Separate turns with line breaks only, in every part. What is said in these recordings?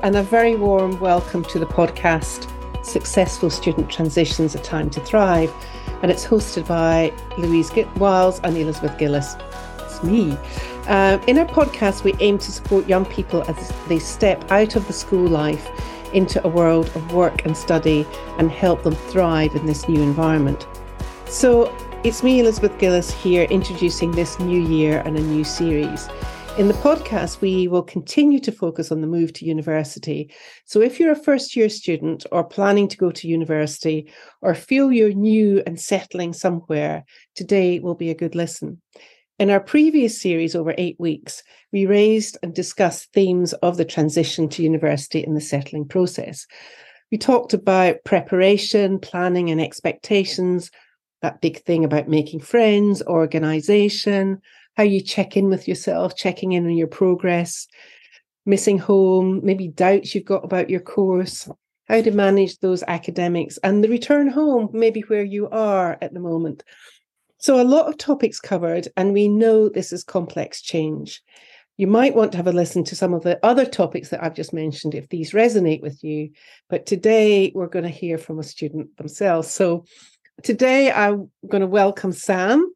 And a very warm welcome to the podcast Successful Student Transitions A Time to Thrive. And it's hosted by Louise Wiles and Elizabeth Gillis. It's me. Uh, in our podcast, we aim to support young people as they step out of the school life into a world of work and study and help them thrive in this new environment. So it's me, Elizabeth Gillis, here introducing this new year and a new series. In the podcast, we will continue to focus on the move to university. So, if you're a first year student or planning to go to university or feel you're new and settling somewhere, today will be a good listen. In our previous series over eight weeks, we raised and discussed themes of the transition to university and the settling process. We talked about preparation, planning, and expectations, that big thing about making friends, organization, how you check in with yourself, checking in on your progress, missing home, maybe doubts you've got about your course, how to manage those academics, and the return home, maybe where you are at the moment. So, a lot of topics covered, and we know this is complex change. You might want to have a listen to some of the other topics that I've just mentioned if these resonate with you. But today we're going to hear from a student themselves. So, today I'm going to welcome Sam.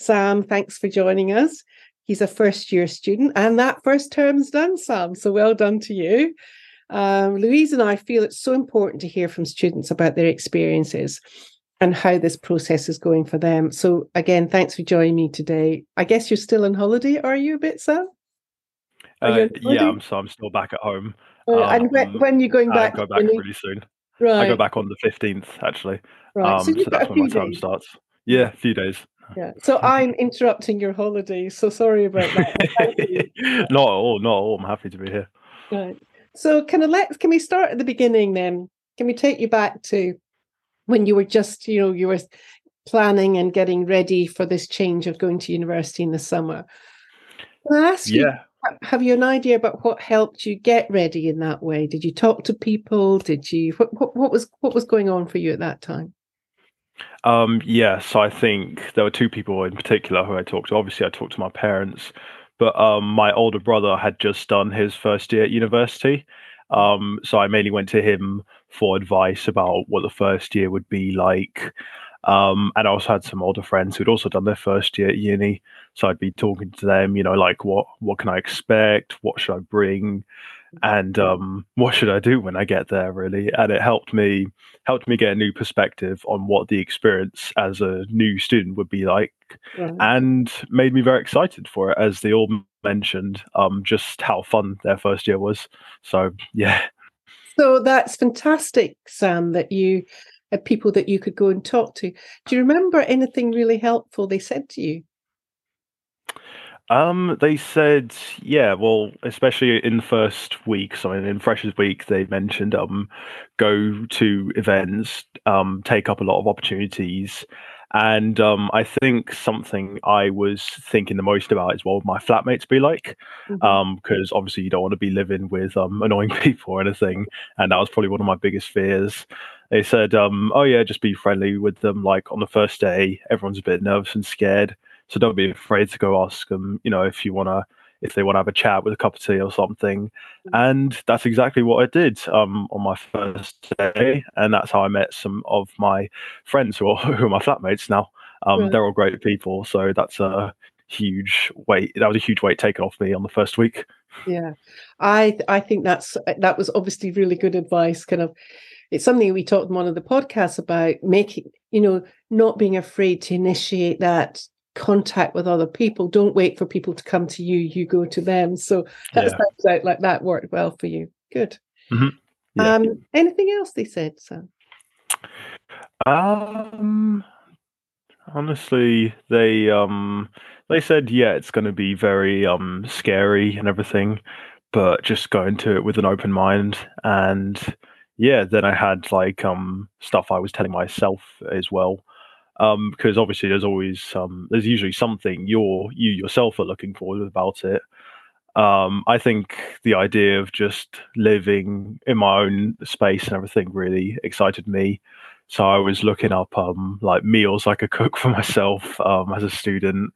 Sam, thanks for joining us. He's a first year student, and that first term's done, Sam. So well done to you. Um, Louise and I feel it's so important to hear from students about their experiences and how this process is going for them. So, again, thanks for joining me today. I guess you're still on holiday, are you a bit, Sam?
Uh, yeah, I'm, so I'm still back at home.
Oh, um, and when, when are going back?
I go back really soon. Right. I go back on the 15th, actually. Right. Um, so, so that's when my term starts. Yeah, a few days
yeah. So I'm interrupting your holiday. So sorry about that.
not at all. Not at all. I'm happy to be here.
Right. So can I let can we start at the beginning then? Can we take you back to when you were just, you know, you were planning and getting ready for this change of going to university in the summer? Can I ask you, yeah. have you an idea about what helped you get ready in that way? Did you talk to people? Did you what what, what was what was going on for you at that time?
Um, yes, I think there were two people in particular who I talked to. Obviously, I talked to my parents, but um, my older brother had just done his first year at university. Um, so I mainly went to him for advice about what the first year would be like. Um, and I also had some older friends who'd also done their first year at uni. So I'd be talking to them, you know, like what what can I expect? What should I bring? And um, what should I do when I get there really? And it helped me helped me get a new perspective on what the experience as a new student would be like and made me very excited for it as they all mentioned um, just how fun their first year was. So yeah.
So that's fantastic Sam that you had people that you could go and talk to. Do you remember anything really helpful they said to you
um, they said, yeah, well, especially in the first week, so in Freshers Week, they mentioned um, go to events, um, take up a lot of opportunities. And um, I think something I was thinking the most about is what would my flatmates be like? Because mm-hmm. um, obviously you don't want to be living with um, annoying people or anything. And that was probably one of my biggest fears. They said, um, oh, yeah, just be friendly with them. Like on the first day, everyone's a bit nervous and scared. So don't be afraid to go ask them, you know, if you want to, if they want to have a chat with a cup of tea or something. Mm. And that's exactly what I did um, on my first day. And that's how I met some of my friends who are, who are my flatmates now. Um, right. They're all great people. So that's a huge weight. That was a huge weight taken off me on the first week.
Yeah. I, I think that's, that was obviously really good advice. Kind of, it's something we talked in one of the podcasts about making, you know, not being afraid to initiate that contact with other people. Don't wait for people to come to you, you go to them. So that yeah. sounds out like that worked well for you. Good. Mm-hmm. Yeah. Um, anything else they said, Sam?
Um, honestly, they um they said yeah, it's going to be very um scary and everything, but just go into it with an open mind and yeah, then I had like um stuff I was telling myself as well um, because obviously there's always um, there's usually something you're you yourself are looking for about it. Um, I think the idea of just living in my own space and everything really excited me. So I was looking up um, like meals I could cook for myself um, as a student,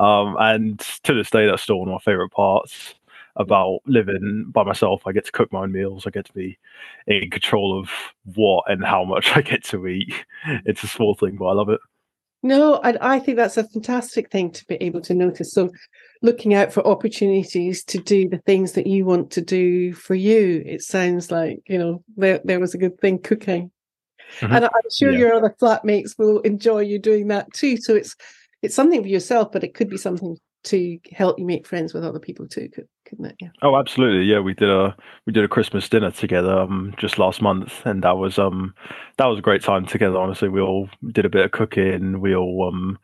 um, and to this day that's still one of my favorite parts. About living by myself. I get to cook my own meals. I get to be in control of what and how much I get to eat. It's a small thing, but I love it.
No, I, I think that's a fantastic thing to be able to notice. So, looking out for opportunities to do the things that you want to do for you. It sounds like you know there there was a good thing cooking, mm-hmm. and I'm sure yeah. your other flatmates will enjoy you doing that too. So it's it's something for yourself, but it could be something to help you make friends with other people too, could, couldn't it? Yeah.
Oh, absolutely. Yeah, we did a we did a Christmas dinner together um, just last month, and that was um that was a great time together. Honestly, we all did a bit of cooking. We all um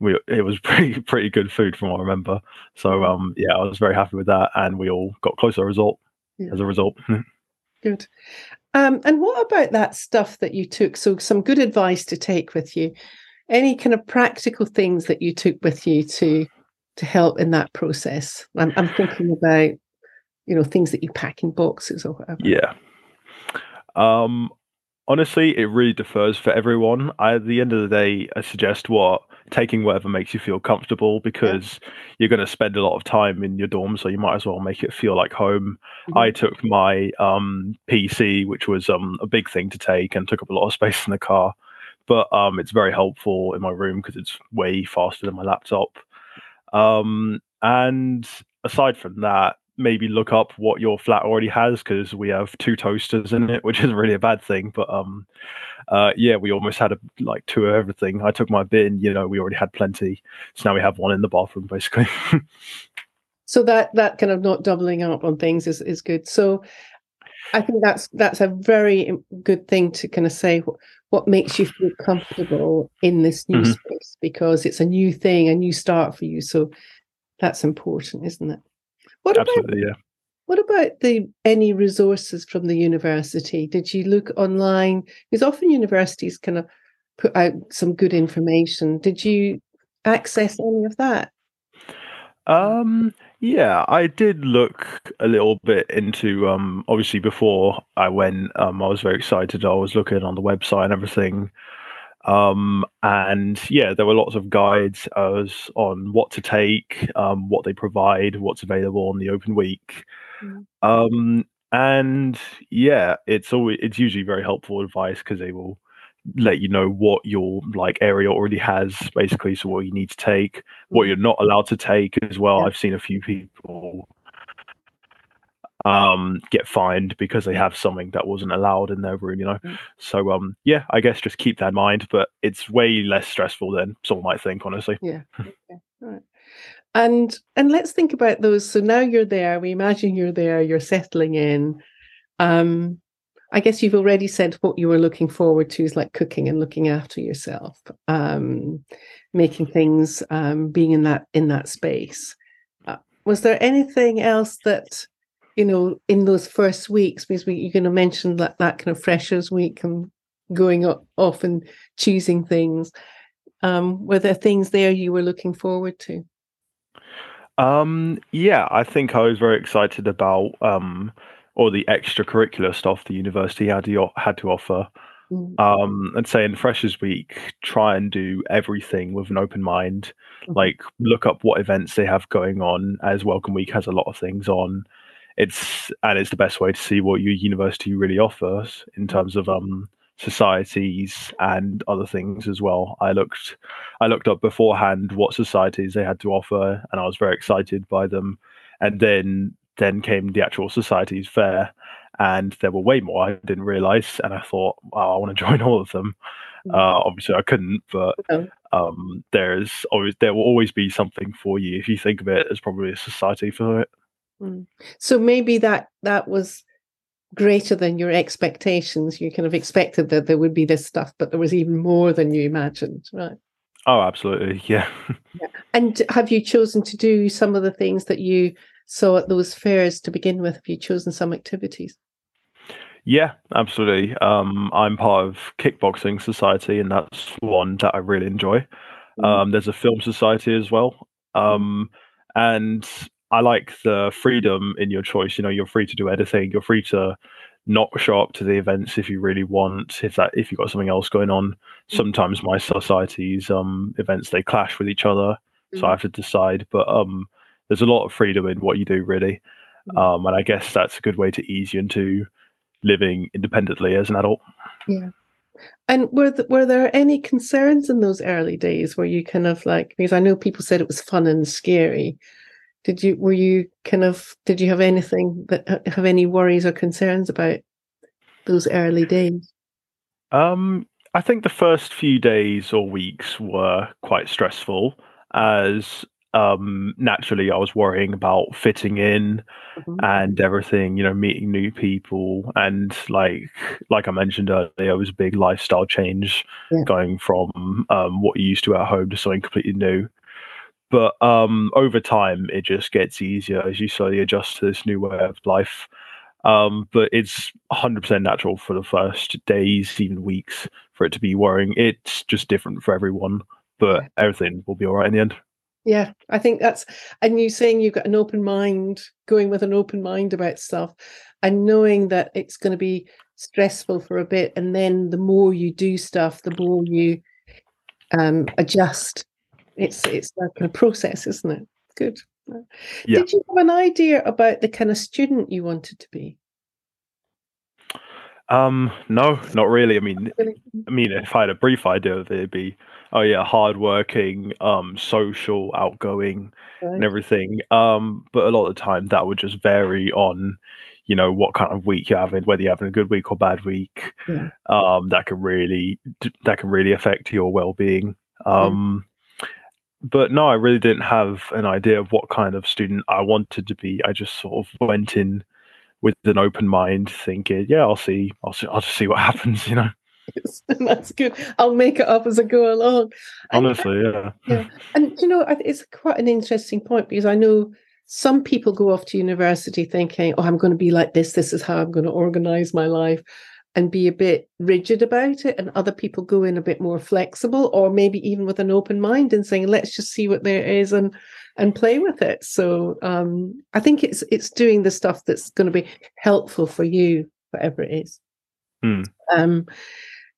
we it was pretty pretty good food from what I remember. So mm-hmm. um yeah, I was very happy with that, and we all got closer result yeah. as a result.
good. Um, and what about that stuff that you took? So some good advice to take with you. Any kind of practical things that you took with you to to help in that process? I'm, I'm thinking about, you know, things that you pack in boxes or whatever.
Yeah. Um, honestly, it really differs for everyone. I, at the end of the day, I suggest what taking whatever makes you feel comfortable because yeah. you're going to spend a lot of time in your dorm, so you might as well make it feel like home. Mm-hmm. I took my um, PC, which was um, a big thing to take, and took up a lot of space in the car. But um, it's very helpful in my room because it's way faster than my laptop. Um, and aside from that, maybe look up what your flat already has because we have two toasters in it, which isn't really a bad thing. But um, uh, yeah, we almost had a, like two of everything. I took my bin, you know, we already had plenty, so now we have one in the bathroom basically.
so that that kind of not doubling up on things is is good. So I think that's that's a very good thing to kind of say what makes you feel comfortable in this new mm-hmm. space because it's a new thing, a new start for you. So that's important, isn't it?
What Absolutely,
about,
yeah.
What about the any resources from the university? Did you look online? Because often universities kind of put out some good information. Did you access any of that?
Um, yeah, I did look a little bit into um obviously before I went, um I was very excited. I was looking on the website and everything. Um and yeah, there were lots of guides as on what to take, um, what they provide, what's available on the open week. Mm. Um and yeah, it's always it's usually very helpful advice because they will let you know what your like area already has basically so what you need to take what you're not allowed to take as well yeah. i've seen a few people um get fined because they have something that wasn't allowed in their room you know mm. so um yeah i guess just keep that in mind but it's way less stressful than someone might think honestly
yeah okay. right. and and let's think about those so now you're there we imagine you're there you're settling in um I guess you've already said what you were looking forward to is like cooking and looking after yourself, um, making things, um, being in that in that space. Uh, was there anything else that you know in those first weeks? Because we, you're going to mention that that kind of freshers week and going off and choosing things. Um, were there things there you were looking forward to?
Um, yeah, I think I was very excited about um, or the extracurricular stuff the university had to, had to offer. Mm. Um, I'd say in Freshers Week, try and do everything with an open mind. Mm. Like look up what events they have going on, as Welcome Week has a lot of things on. It's and it's the best way to see what your university really offers in mm. terms of um societies and other things as well. I looked I looked up beforehand what societies they had to offer and I was very excited by them. And then then came the actual societies fair, and there were way more I didn't realize. And I thought, oh, I want to join all of them. Mm. Uh, obviously, I couldn't, but um, there's always there will always be something for you if you think of it as probably a society for it.
Mm. So maybe that that was greater than your expectations. You kind of expected that there would be this stuff, but there was even more than you imagined, right?
Oh, absolutely, yeah.
yeah. And have you chosen to do some of the things that you so at those fairs to begin with, have you chosen some activities?
Yeah, absolutely. Um, I'm part of Kickboxing Society, and that's one that I really enjoy. Mm. Um, there's a film society as well, um, and I like the freedom in your choice. You know, you're free to do anything. You're free to not show up to the events if you really want. If that if you've got something else going on. Mm. Sometimes my society's um, events they clash with each other, so I have to decide. But um, there's a lot of freedom in what you do, really.
Mm.
Um, and I guess that's a good way to ease you into living independently as an adult.
Yeah. And were th- were there any concerns in those early days where you kind of like because I know people said it was fun and scary. Did you were you kind of did you have anything that have any worries or concerns about those early days?
Um, I think the first few days or weeks were quite stressful as um, naturally I was worrying about fitting in mm-hmm. and everything, you know, meeting new people and like like I mentioned earlier, it was a big lifestyle change yeah. going from um, what you used to at home to something completely new. But um, over time, it just gets easier as you slowly adjust to this new way of life. Um, but it's 100% natural for the first days, even weeks, for it to be worrying. It's just different for everyone, but everything will be all right in the end.
Yeah, I think that's, and you saying you've got an open mind, going with an open mind about stuff and knowing that it's going to be stressful for a bit. And then the more you do stuff, the more you um, adjust. It's, it's that kind of process, isn't it? Good. Yeah. Did you have an idea about the kind of student you wanted to be?
Um, no, not really. I mean, I mean, if I had a brief idea of it, it'd be, oh yeah, hardworking, um, social, outgoing, right. and everything. Um, but a lot of the time, that would just vary on, you know, what kind of week you're having, whether you're having a good week or bad week. Yeah. Um, that can really that can really affect your well-being. Um, yeah. but no, I really didn't have an idea of what kind of student I wanted to be. I just sort of went in with an open mind, thinking, yeah, I'll see, I'll see, I'll just see what happens, you know.
That's good. I'll make it up as I go along.
Honestly, and, yeah.
Yeah, and you know, it's quite an interesting point because I know some people go off to university thinking, "Oh, I'm going to be like this. This is how I'm going to organize my life," and be a bit rigid about it. And other people go in a bit more flexible, or maybe even with an open mind and saying, "Let's just see what there is and and play with it." So um, I think it's it's doing the stuff that's going to be helpful for you, whatever it is.
Hmm.
Um,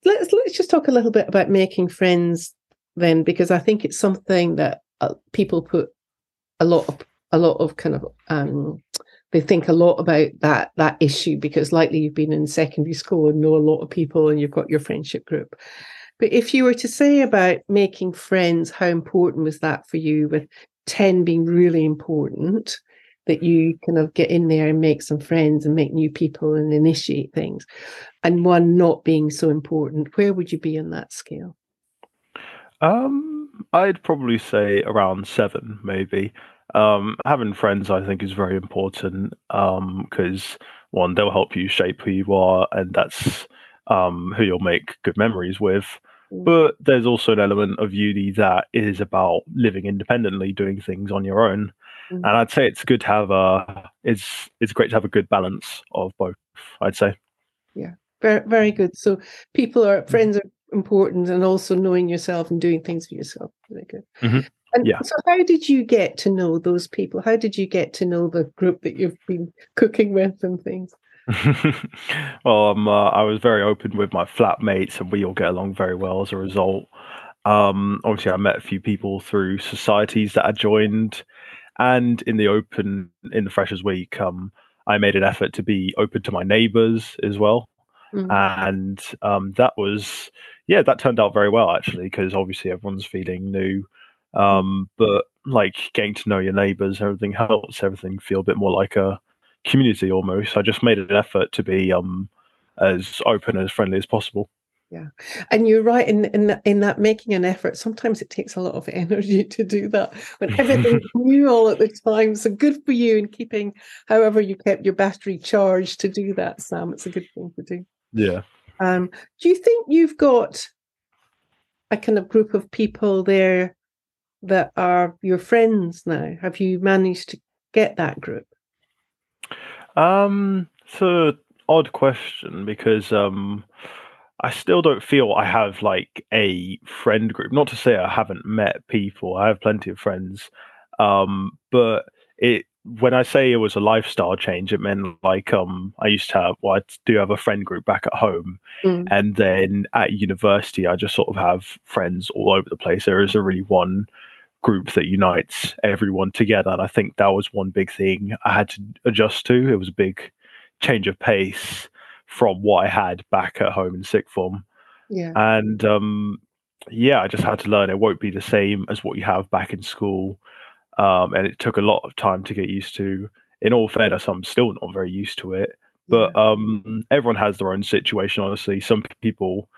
let's let's just talk a little bit about making friends then, because I think it's something that uh, people put a lot of a lot of kind of um, they think a lot about that that issue because likely you've been in secondary school and know a lot of people and you've got your friendship group. But if you were to say about making friends, how important was that for you? With ten being really important, that you kind of get in there and make some friends and make new people and initiate things, and one not being so important, where would you be on that scale?
Um, I'd probably say around seven, maybe. Um, having friends, I think, is very important because um, one, they'll help you shape who you are, and that's um, who you'll make good memories with. Mm. But there's also an element of uni that is about living independently, doing things on your own. Mm. And I'd say it's good to have a it's it's great to have a good balance of both. I'd say.
Yeah, very very good. So people are mm. friends are important, and also knowing yourself and doing things for yourself. Very good.
Mm-hmm.
And
yeah.
so, how did you get to know those people? How did you get to know the group that you've been cooking with and things?
well, um, uh, I was very open with my flatmates, and we all get along very well as a result. Um, obviously, I met a few people through societies that I joined, and in the open in the Freshers Week, um, I made an effort to be open to my neighbours as well, mm. and um, that was yeah, that turned out very well actually because obviously everyone's feeling new, um, but like getting to know your neighbours, everything helps everything feel a bit more like a community almost. I just made an effort to be um, as open and as friendly as possible.
Yeah, and you're right in in that, in that making an effort. Sometimes it takes a lot of energy to do that when everything's new all at the time. So good for you in keeping, however, you kept your battery charged to do that, Sam. It's a good thing to do.
Yeah.
Um, do you think you've got a kind of group of people there that are your friends now? Have you managed to get that group?
Um, it's an odd question because um I still don't feel I have like a friend group. Not to say I haven't met people. I have plenty of friends. Um, but it when I say it was a lifestyle change, it meant like um I used to have well, I do have a friend group back at home.
Mm.
And then at university I just sort of have friends all over the place. There isn't really one group that unites everyone together. And I think that was one big thing I had to adjust to. It was a big change of pace from what I had back at home in sixth form.
Yeah.
And um, yeah, I just had to learn it won't be the same as what you have back in school. Um, and it took a lot of time to get used to. In all fairness, I'm still not very used to it. But yeah. um, everyone has their own situation, honestly. Some people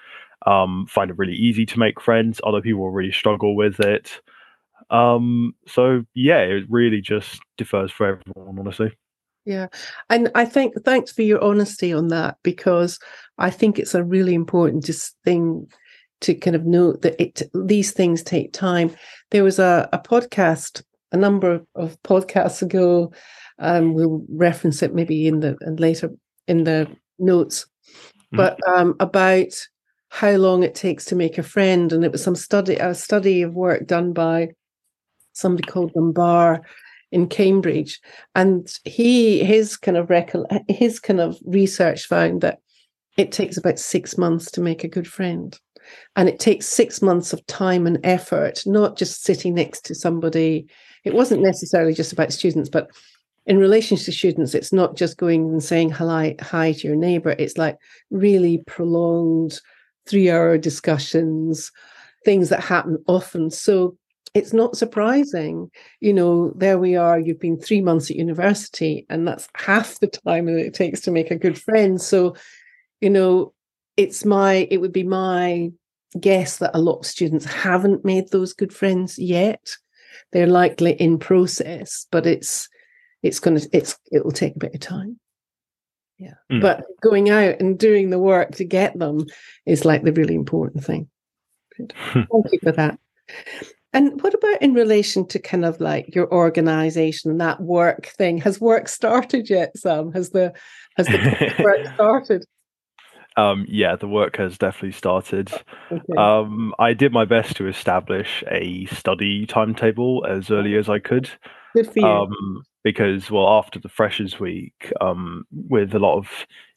um, find it really easy to make friends, other people really struggle with it. Um, so yeah, it really just differs for everyone, honestly.
Yeah. And I think thanks for your honesty on that because I think it's a really important just thing to kind of note that it these things take time. There was a, a podcast a number of podcasts ago. Um, we'll reference it maybe in the and later in the notes, mm. but um, about how long it takes to make a friend, and it was some study a study of work done by somebody called Dunbar in Cambridge, and he his kind of recol- his kind of research found that it takes about six months to make a good friend. And it takes six months of time and effort, not just sitting next to somebody. It wasn't necessarily just about students, but in relation to students, it's not just going and saying hi, hi to your neighbor. It's like really prolonged three hour discussions, things that happen often. So it's not surprising. You know, there we are, you've been three months at university, and that's half the time that it takes to make a good friend. So, you know, it's my, it would be my guess that a lot of students haven't made those good friends yet. They're likely in process, but it's, it's going to, it's, it will take a bit of time. Yeah. Mm. But going out and doing the work to get them is like the really important thing. Thank you for that. And what about in relation to kind of like your organization, and that work thing? Has work started yet, Sam? Has the has the work started?
Um, yeah, the work has definitely started. Okay. Um, I did my best to establish a study timetable as early as I could.
Good for you. Um,
because, well, after the Freshers Week, um, with a lot of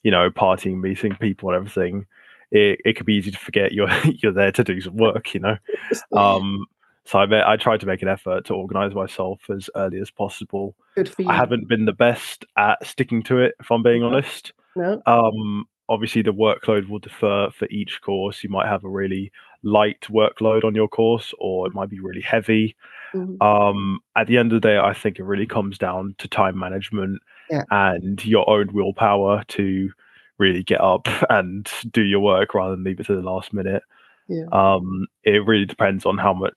you know partying, meeting people, and everything, it, it could be easy to forget you're you're there to do some work. You know, um, so I, I tried to make an effort to organize myself as early as possible.
Good for you.
I haven't been the best at sticking to it, if I'm being honest.
No.
Um, obviously, the workload will differ for each course. You might have a really light workload on your course, or it might be really heavy. Mm-hmm. Um, at the end of the day, I think it really comes down to time management
yeah.
and your own willpower to really get up and do your work rather than leave it to the last minute.
Yeah.
Um, it really depends on how much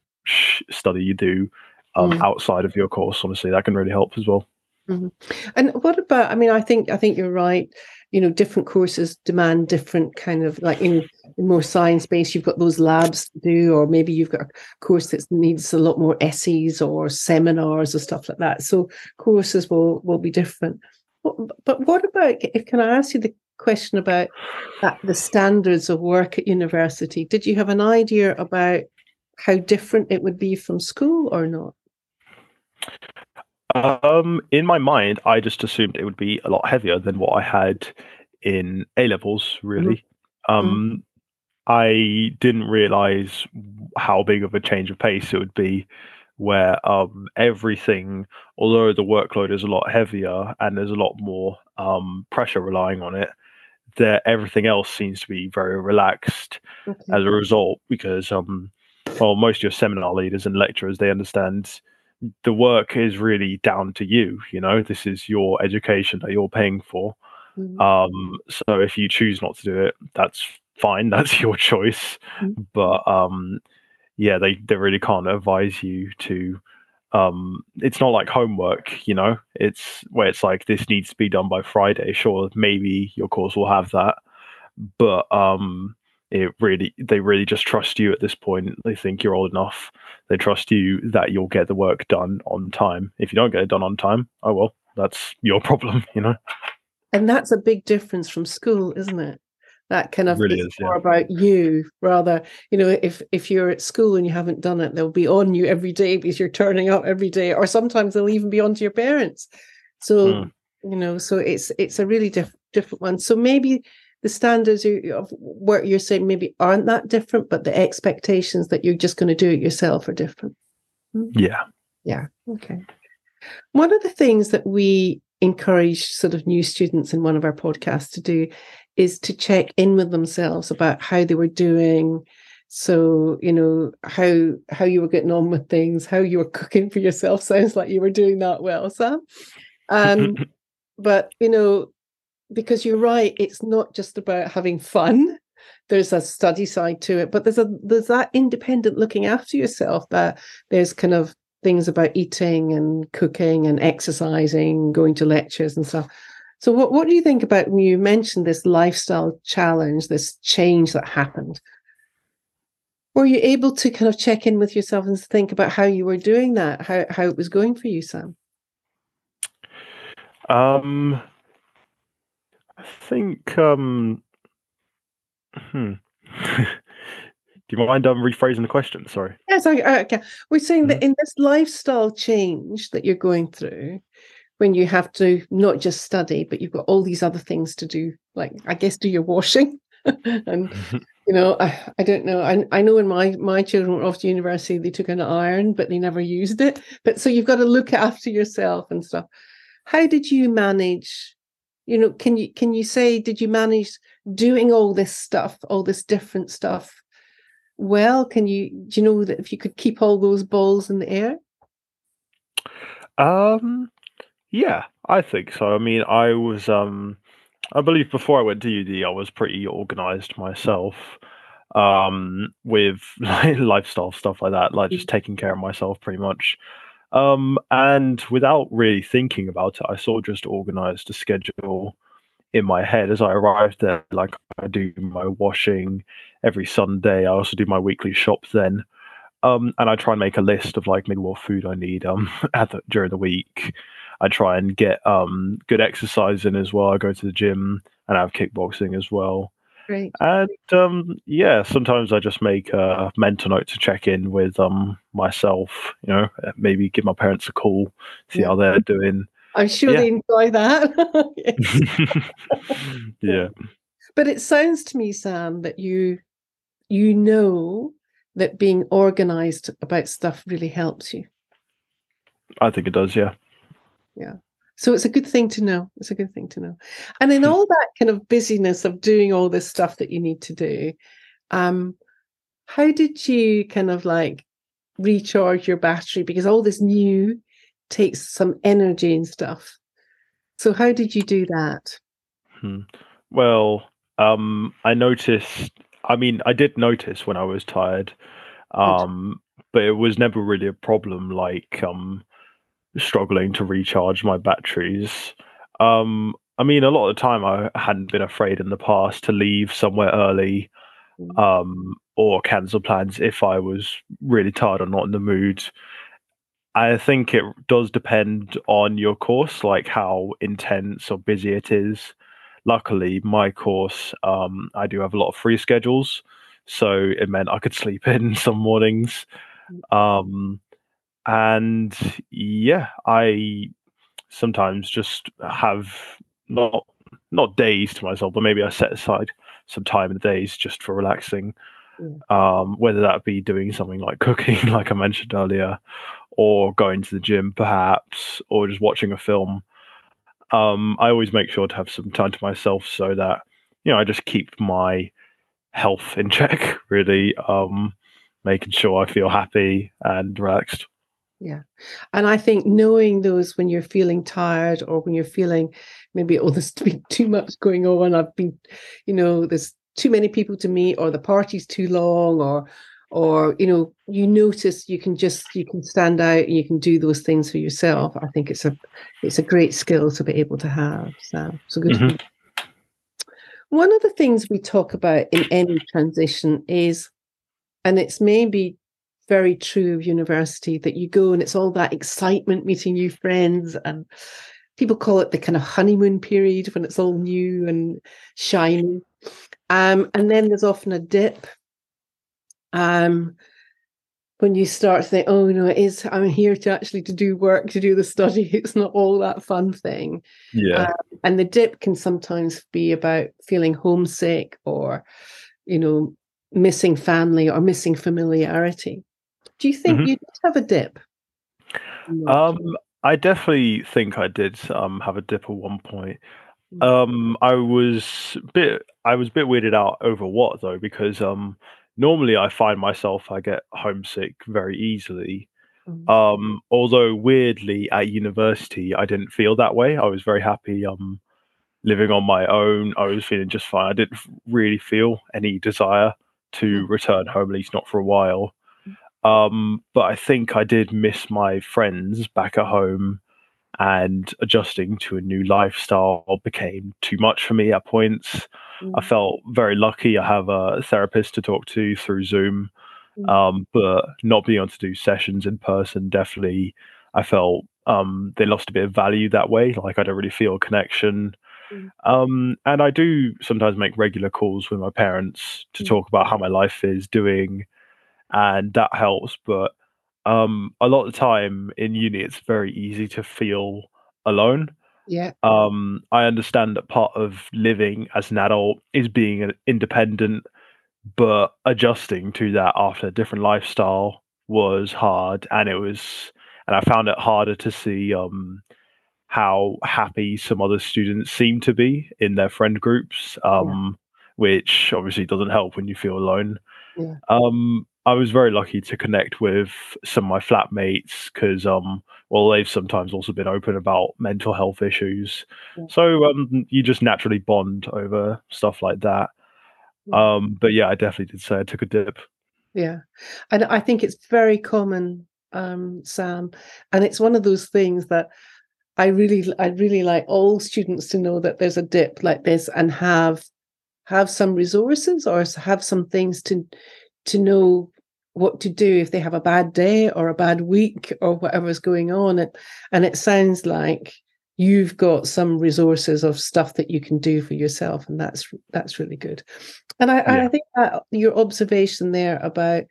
study you do um, mm. outside of your course. Honestly, that can really help as well.
Mm-hmm. And what about? I mean, I think I think you're right. You know, different courses demand different kind of like in, in more science based. You've got those labs to do, or maybe you've got a course that needs a lot more essays or seminars or stuff like that. So courses will will be different. But, but what about? If can I ask you the question about that, the standards of work at university? Did you have an idea about how different it would be from school or not?
Um, in my mind, I just assumed it would be a lot heavier than what I had in A levels. Really, mm-hmm. um, mm-hmm. I didn't realize how big of a change of pace it would be. Where um, everything, although the workload is a lot heavier and there's a lot more um, pressure relying on it, that everything else seems to be very relaxed okay. as a result because um, well, most of your seminar leaders and lecturers, they understand the work is really down to you. You know, this is your education that you're paying for. Mm-hmm. Um, so if you choose not to do it, that's fine. That's your choice. Mm-hmm. But um, yeah, they they really can't advise you to. Um, it's not like homework, you know. It's where it's like this needs to be done by Friday. Sure, maybe your course will have that, but um, it really they really just trust you at this point. They think you're old enough. They trust you that you'll get the work done on time. If you don't get it done on time oh well that's your problem you know?
And that's a big difference from school isn't it? That kind of
really is,
more
yeah.
about you rather you know if if you're at school and you haven't done it they'll be on you every day because you're turning up every day or sometimes they'll even be on to your parents. So mm. you know so it's it's a really diff- different one. So maybe the standards of what you're saying maybe aren't that different, but the expectations that you're just going to do it yourself are different.
Yeah.
Yeah. Okay. One of the things that we encourage sort of new students in one of our podcasts to do is to check in with themselves about how they were doing. So, you know, how how you were getting on with things, how you were cooking for yourself. Sounds like you were doing that well, Sam. Um, but you know, because you're right, it's not just about having fun. There's a study side to it, but there's a there's that independent looking after yourself that there's kind of things about eating and cooking and exercising, going to lectures and stuff. So what, what do you think about when you mentioned this lifestyle challenge, this change that happened? Were you able to kind of check in with yourself and think about how you were doing that, how how it was going for you, Sam?
Um I think um hmm. Do you mind um, rephrasing the question? Sorry.
Yes, I, I okay. We're saying mm-hmm. that in this lifestyle change that you're going through, when you have to not just study, but you've got all these other things to do, like I guess do your washing, and you know, I, I don't know. I I know when my my children were off to university, they took an iron, but they never used it. But so you've got to look after yourself and stuff. How did you manage? You know, can you can you say did you manage doing all this stuff, all this different stuff? well? Can you do you know that if you could keep all those balls in the air?
Um, yeah, I think so. I mean, I was um, I believe before I went to UD, I was pretty organized myself um with like lifestyle stuff like that like just mm. taking care of myself pretty much um and without really thinking about it i sort of just organized a schedule in my head as I arrived there. Like I do my washing every Sunday. I also do my weekly shop then. Um, and I try and make a list of like maybe what food I need um during the week. I try and get um good exercise in as well. I go to the gym and I have kickboxing as well.
Great.
And um yeah, sometimes I just make a mental note to check in with um myself, you know, maybe give my parents a call, see yeah. how they're doing.
I'm sure yeah. they enjoy that.
yeah.
But it sounds to me, Sam, that you you know that being organized about stuff really helps you.
I think it does, yeah.
Yeah. So it's a good thing to know. It's a good thing to know. And in all that kind of busyness of doing all this stuff that you need to do, um, how did you kind of like recharge your battery? Because all this new takes some energy and stuff. So how did you do that?
Hmm. Well, um, I noticed. I mean, I did notice when I was tired, um, but it was never really a problem. Like um, struggling to recharge my batteries. Um, I mean, a lot of the time I hadn't been afraid in the past to leave somewhere early mm. um, or cancel plans if I was really tired or not in the mood. I think it does depend on your course, like how intense or busy it is. Luckily, my course, um, I do have a lot of free schedules, so it meant I could sleep in some mornings. Mm. Um, and yeah, I sometimes just have not not days to myself, but maybe I set aside some time in the days just for relaxing. Um, whether that be doing something like cooking, like I mentioned earlier, or going to the gym perhaps or just watching a film. Um, i always make sure to have some time to myself so that you know i just keep my health in check really um, making sure i feel happy and relaxed
yeah. And i think knowing those when you're feeling tired or when you're feeling maybe oh there's been too much going on. I've been you know there's too many people to meet or the party's too long or or you know you notice you can just you can stand out and you can do those things for yourself. I think it's a it's a great skill to be able to have so so good mm-hmm. one of the things we talk about in any transition is and it's maybe very true of university that you go and it's all that excitement meeting new friends and people call it the kind of honeymoon period when it's all new and shiny um, and then there's often a dip um, when you start to think, oh no, it is I'm here to actually to do work, to do the study. It's not all that fun thing.
Yeah. Um,
and the dip can sometimes be about feeling homesick or, you know, missing family or missing familiarity. Do you think
Mhm.
you did have a dip?
Um, I definitely think I did um have a dip at one point.
Mm.
Um, I was a bit I was a bit weirded out over what though because um normally I find myself I get homesick very easily.
Mm.
Um, although weirdly at university I didn't feel that way. I was very happy um living on my own. I was feeling just fine. I didn't really feel any desire to
Mm.
return home, at least not for a while. Um, but I think I did miss my friends back at home, and adjusting to a new lifestyle became too much for me at points. I
Mm.
felt very lucky. I have a therapist to talk to through Zoom,
Mm.
um, but not being able to do sessions in person definitely, I felt um, they lost a bit of value that way. Like I don't really feel a connection.
Mm.
Um, and I do sometimes make regular calls with my parents to
Mm.
talk about how my life is doing, and that helps. But um, a lot of the time in uni, it's very easy to feel alone.
Yeah.
Um, I understand that part of living as an adult is being an independent, but adjusting to that after a different lifestyle was hard, and it was, and I found it harder to see um, how happy some other students seem to be in their friend groups, um, which obviously doesn't help when you feel alone.
Yeah.
Um, I was very lucky to connect with some of my flatmates because, um, well, they've sometimes also been open about mental health issues.
Yeah.
So um, you just naturally bond over stuff like that.
Yeah.
Um, but yeah, I definitely did say I took a dip.
Yeah. And I think it's very common, um, Sam. And it's one of those things that I really I really like all students to know that there's a dip like this and have have some resources or have some things to to know what to do if they have a bad day or a bad week or whatever's going on. And and it sounds like you've got some resources of stuff that you can do for yourself, and that's that's really good. And I,
Yeah.
I think that your observation there about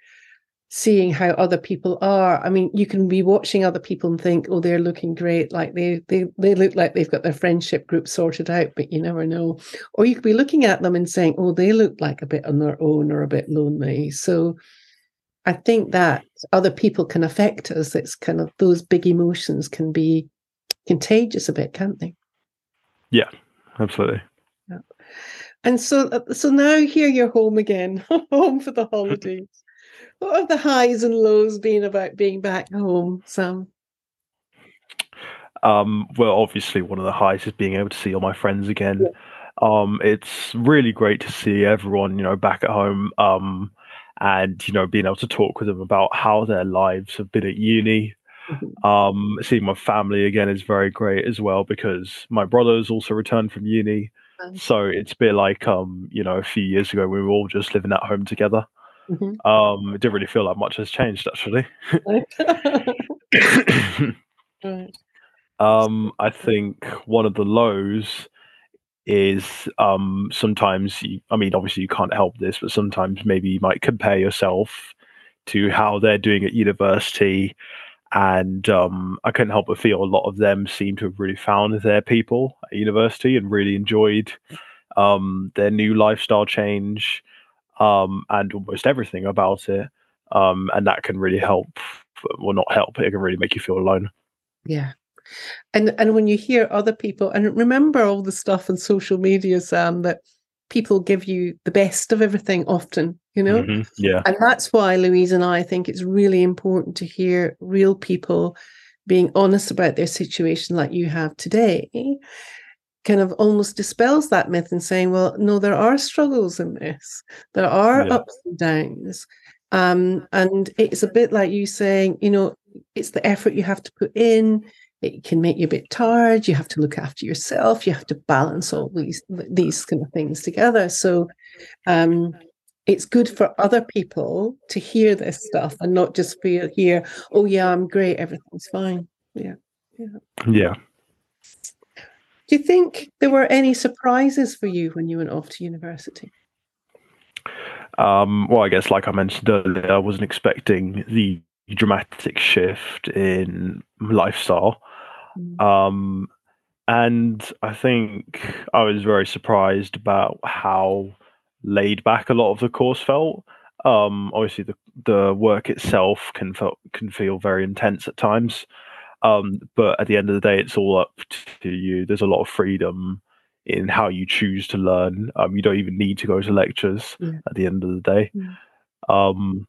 seeing how other people are. I mean, you can be watching other people and think, oh, they're looking great, like they they they look like they've got their friendship group sorted out, but you never know. Or you could be looking at them and saying, oh, they look like a bit on their own or a bit lonely. So I think that other people can affect us. It's kind of those big emotions can be contagious a bit, can't they?
Yeah, absolutely. Yeah.
And so, uh, so now here you're home again, home for the holidays. What are the highs and lows been about being back home, Sam?
Um, well, obviously, one of the highs is being able to see all my friends again. Um, it's really great to see everyone, you know, back at home. Um, and you know, being able to talk with them about how their lives have been at uni.
Mhm.
Um, seeing my family again is very great as well because my brother's also returned from uni. So it's a bit like um, you know, a few years ago we were all just living at home together.
Mhm.
Um, it didn't really feel like much has changed actually.
Right.
um, I think one of the lows is um sometimes you, I mean obviously you can't help this, but sometimes maybe you might compare yourself to how they're doing at university. And um, I couldn't help but feel a lot of them seem to have really found their people at university and really enjoyed um, their new lifestyle change um, and almost everything about it. Um, and that can really help, well, not help, it can really make you feel alone.
Yeah. And and when you hear other people, and remember all the stuff on social media, Sam, that people give you the best of everything often, you know?
Mhm, Yeah.
And that's why Louise and I think it's really important to hear real people being honest about their situation like you have today. Kind of almost dispels that myth and saying, well, no, there are struggles in this. There are
Yeah.
ups and downs. Um, and it's a bit like you saying, you know, it's the effort you have to put in. It can make you a bit tired. You have to look after yourself. You have to balance all these these kind of things together. So um it's good for other people to hear this stuff and not just feel here, oh yeah, I'm great, everything's fine. Yeah, yeah.
Yeah.
Do you think there were any surprises for you when you went off to university?
Um, well, I guess, like I mentioned earlier, I wasn't expecting the dramatic shift in lifestyle.
Mm.
Um, and I think I was very surprised about how laid back a lot of the course felt. Um, obviously, the the work itself can feel can feel very intense at times. Um, but at the end of the day, it's all up to you. There's a lot of freedom in how you choose to learn. Um, you don't even need to go to lectures yeah. at the end of the day. Yeah. Um,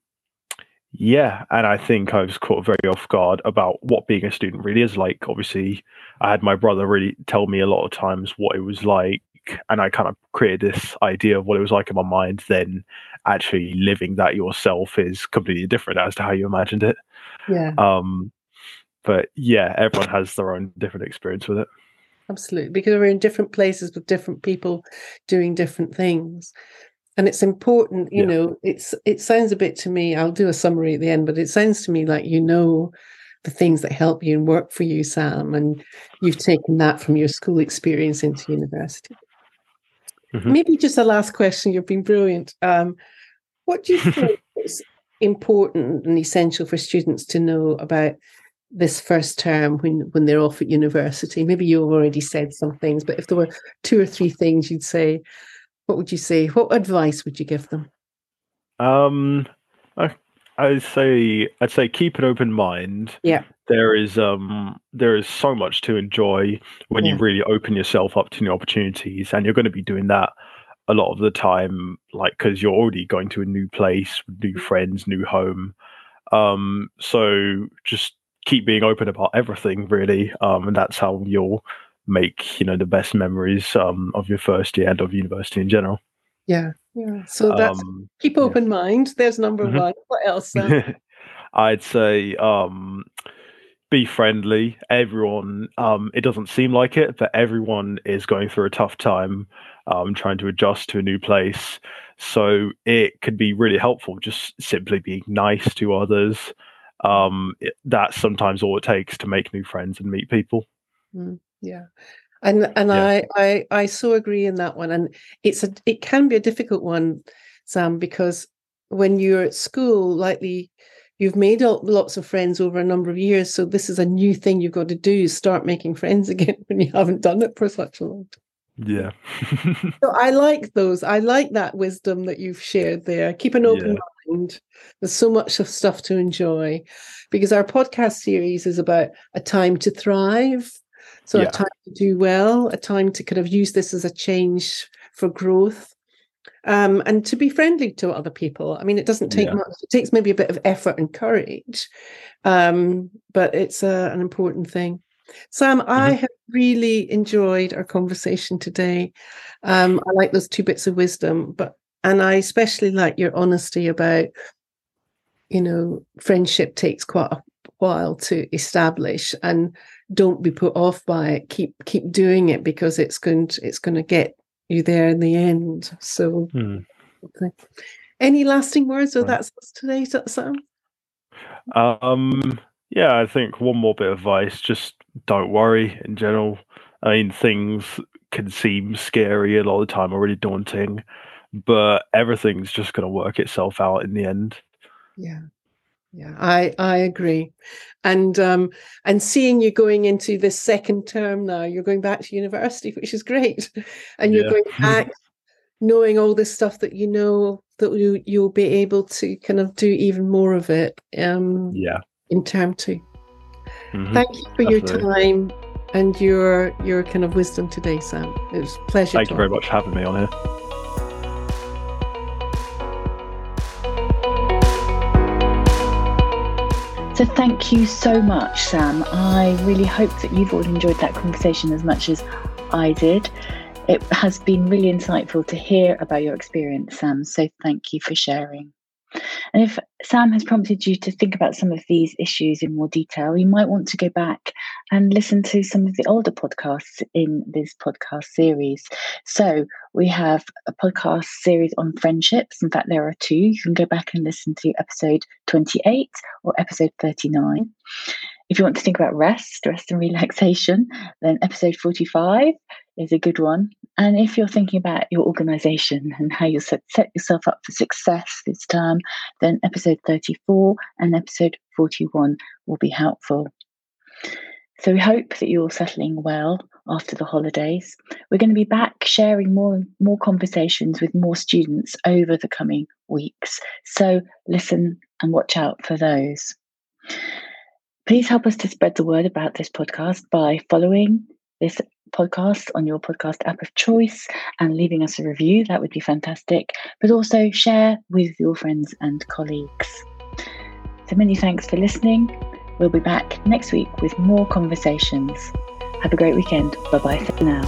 yeah, and I think I was caught very off guard about what being a student really is like. Obviously, I had my brother really tell me a lot of times what it was like, and I kind of created this idea of what it was like in my mind. Then actually living that yourself is completely different as to how you imagined it.
Yeah.
Um, but yeah, everyone has their own different experience with it.
Absolutely, because we're in different places with different people doing different things and it's important you yeah. know it's it sounds a bit to me i'll do a summary at the end but it sounds to me like you know the things that help you and work for you sam and you've taken that from your school experience into university mm-hmm. maybe just a last question you've been brilliant um, what do you think is important and essential for students to know about this first term when when they're off at university maybe you've already said some things but if there were two or three things you'd say what would you say? What advice would you give them?
Um, I, I'd say I'd say keep an open mind.
Yeah.
There is um there is so much to enjoy when yeah. you really open yourself up to new opportunities, and you're going to be doing that a lot of the time, like because you're already going to a new place, new mm. friends, new home. Um, so just keep being open about everything, really. Um, and that's how you'll make you know the best memories um, of your first year and of university in general.
Yeah, yeah. So that's um, keep open yeah. mind. There's number mm-hmm. one. What else?
I'd say um, be friendly. Everyone, um, it doesn't seem like it, but everyone is going through a tough time um, trying to adjust to a new place. So it could be really helpful just simply being nice to others. Um, it, that's sometimes all it takes to make new friends and meet people.
Mm yeah and and yeah. I, I i so agree in that one and it's a it can be a difficult one sam because when you're at school likely you've made lots of friends over a number of years so this is a new thing you've got to do start making friends again when you haven't done it for such a long time
yeah
so i like those i like that wisdom that you've shared there keep an open yeah. Mind there's so much of stuff to enjoy because our podcast series is about a time to thrive so yeah. a time to do well, a time to kind of use this as a change for growth. Um, and to be friendly to other people. I mean, it doesn't take yeah. much. It takes maybe a bit of effort and courage, um, but it's uh, an important thing. Sam, mm-hmm. I have really enjoyed our conversation today. Um, I like those two bits of wisdom, but and I especially like your honesty about, you know, friendship takes quite a while to establish, and don't be put off by it. Keep keep doing it because it's going to it's going to get you there in the end. So hmm. okay. any lasting words or that's today sam?
Um yeah i think one more bit of advice just don't worry in general. I mean things can seem scary a lot of the time or really daunting but everything's just going to work itself out in the end.
Yeah. Yeah i i agree. And um and seeing you going into this second term now you're going back to university which is great. And you're yeah. going back knowing all this stuff that you know that you you'll be able to kind of do even more of it um
yeah.
in term 2 mm-hmm. thank you for Absolutely. your time and your your kind of wisdom today sam. It was pleasure
thank you very much for having me on here
So, thank you so much, Sam. I really hope that you've all enjoyed that conversation as much as I did. It has been really insightful to hear about your experience, Sam. So, thank you for sharing. And if Sam has prompted you to think about some of these issues in more detail, you might want to go back and listen to some of the older podcasts in this podcast series. So we have a podcast series on friendships. In fact, there are two. You can go back and listen to episode 28 or episode 39. If you want to think about rest, rest and relaxation, then episode 45 is a good one. And if you're thinking about your organization and how you set, set yourself up for success this term, then episode 34 and episode 41 will be helpful. So we hope that you're settling well after the holidays. We're going to be back sharing more more conversations with more students over the coming weeks. So listen and watch out for those. Please help us to spread the word about this podcast by following this podcast on your podcast app of choice and leaving us a review. That would be fantastic. But also share with your friends and colleagues. So many thanks for listening. We'll be back next week with more conversations. Have a great weekend. Bye bye for now.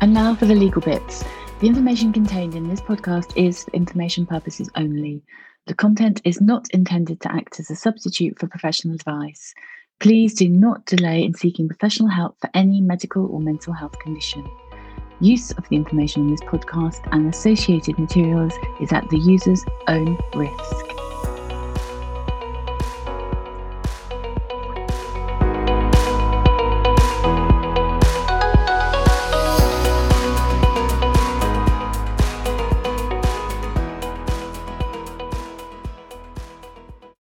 And now for the legal bits. The information contained in this podcast is for information purposes only. The content is not intended to act as a substitute for professional advice. Please do not delay in seeking professional help for any medical or mental health condition. Use of the information in this podcast and associated materials is at the user's own risk.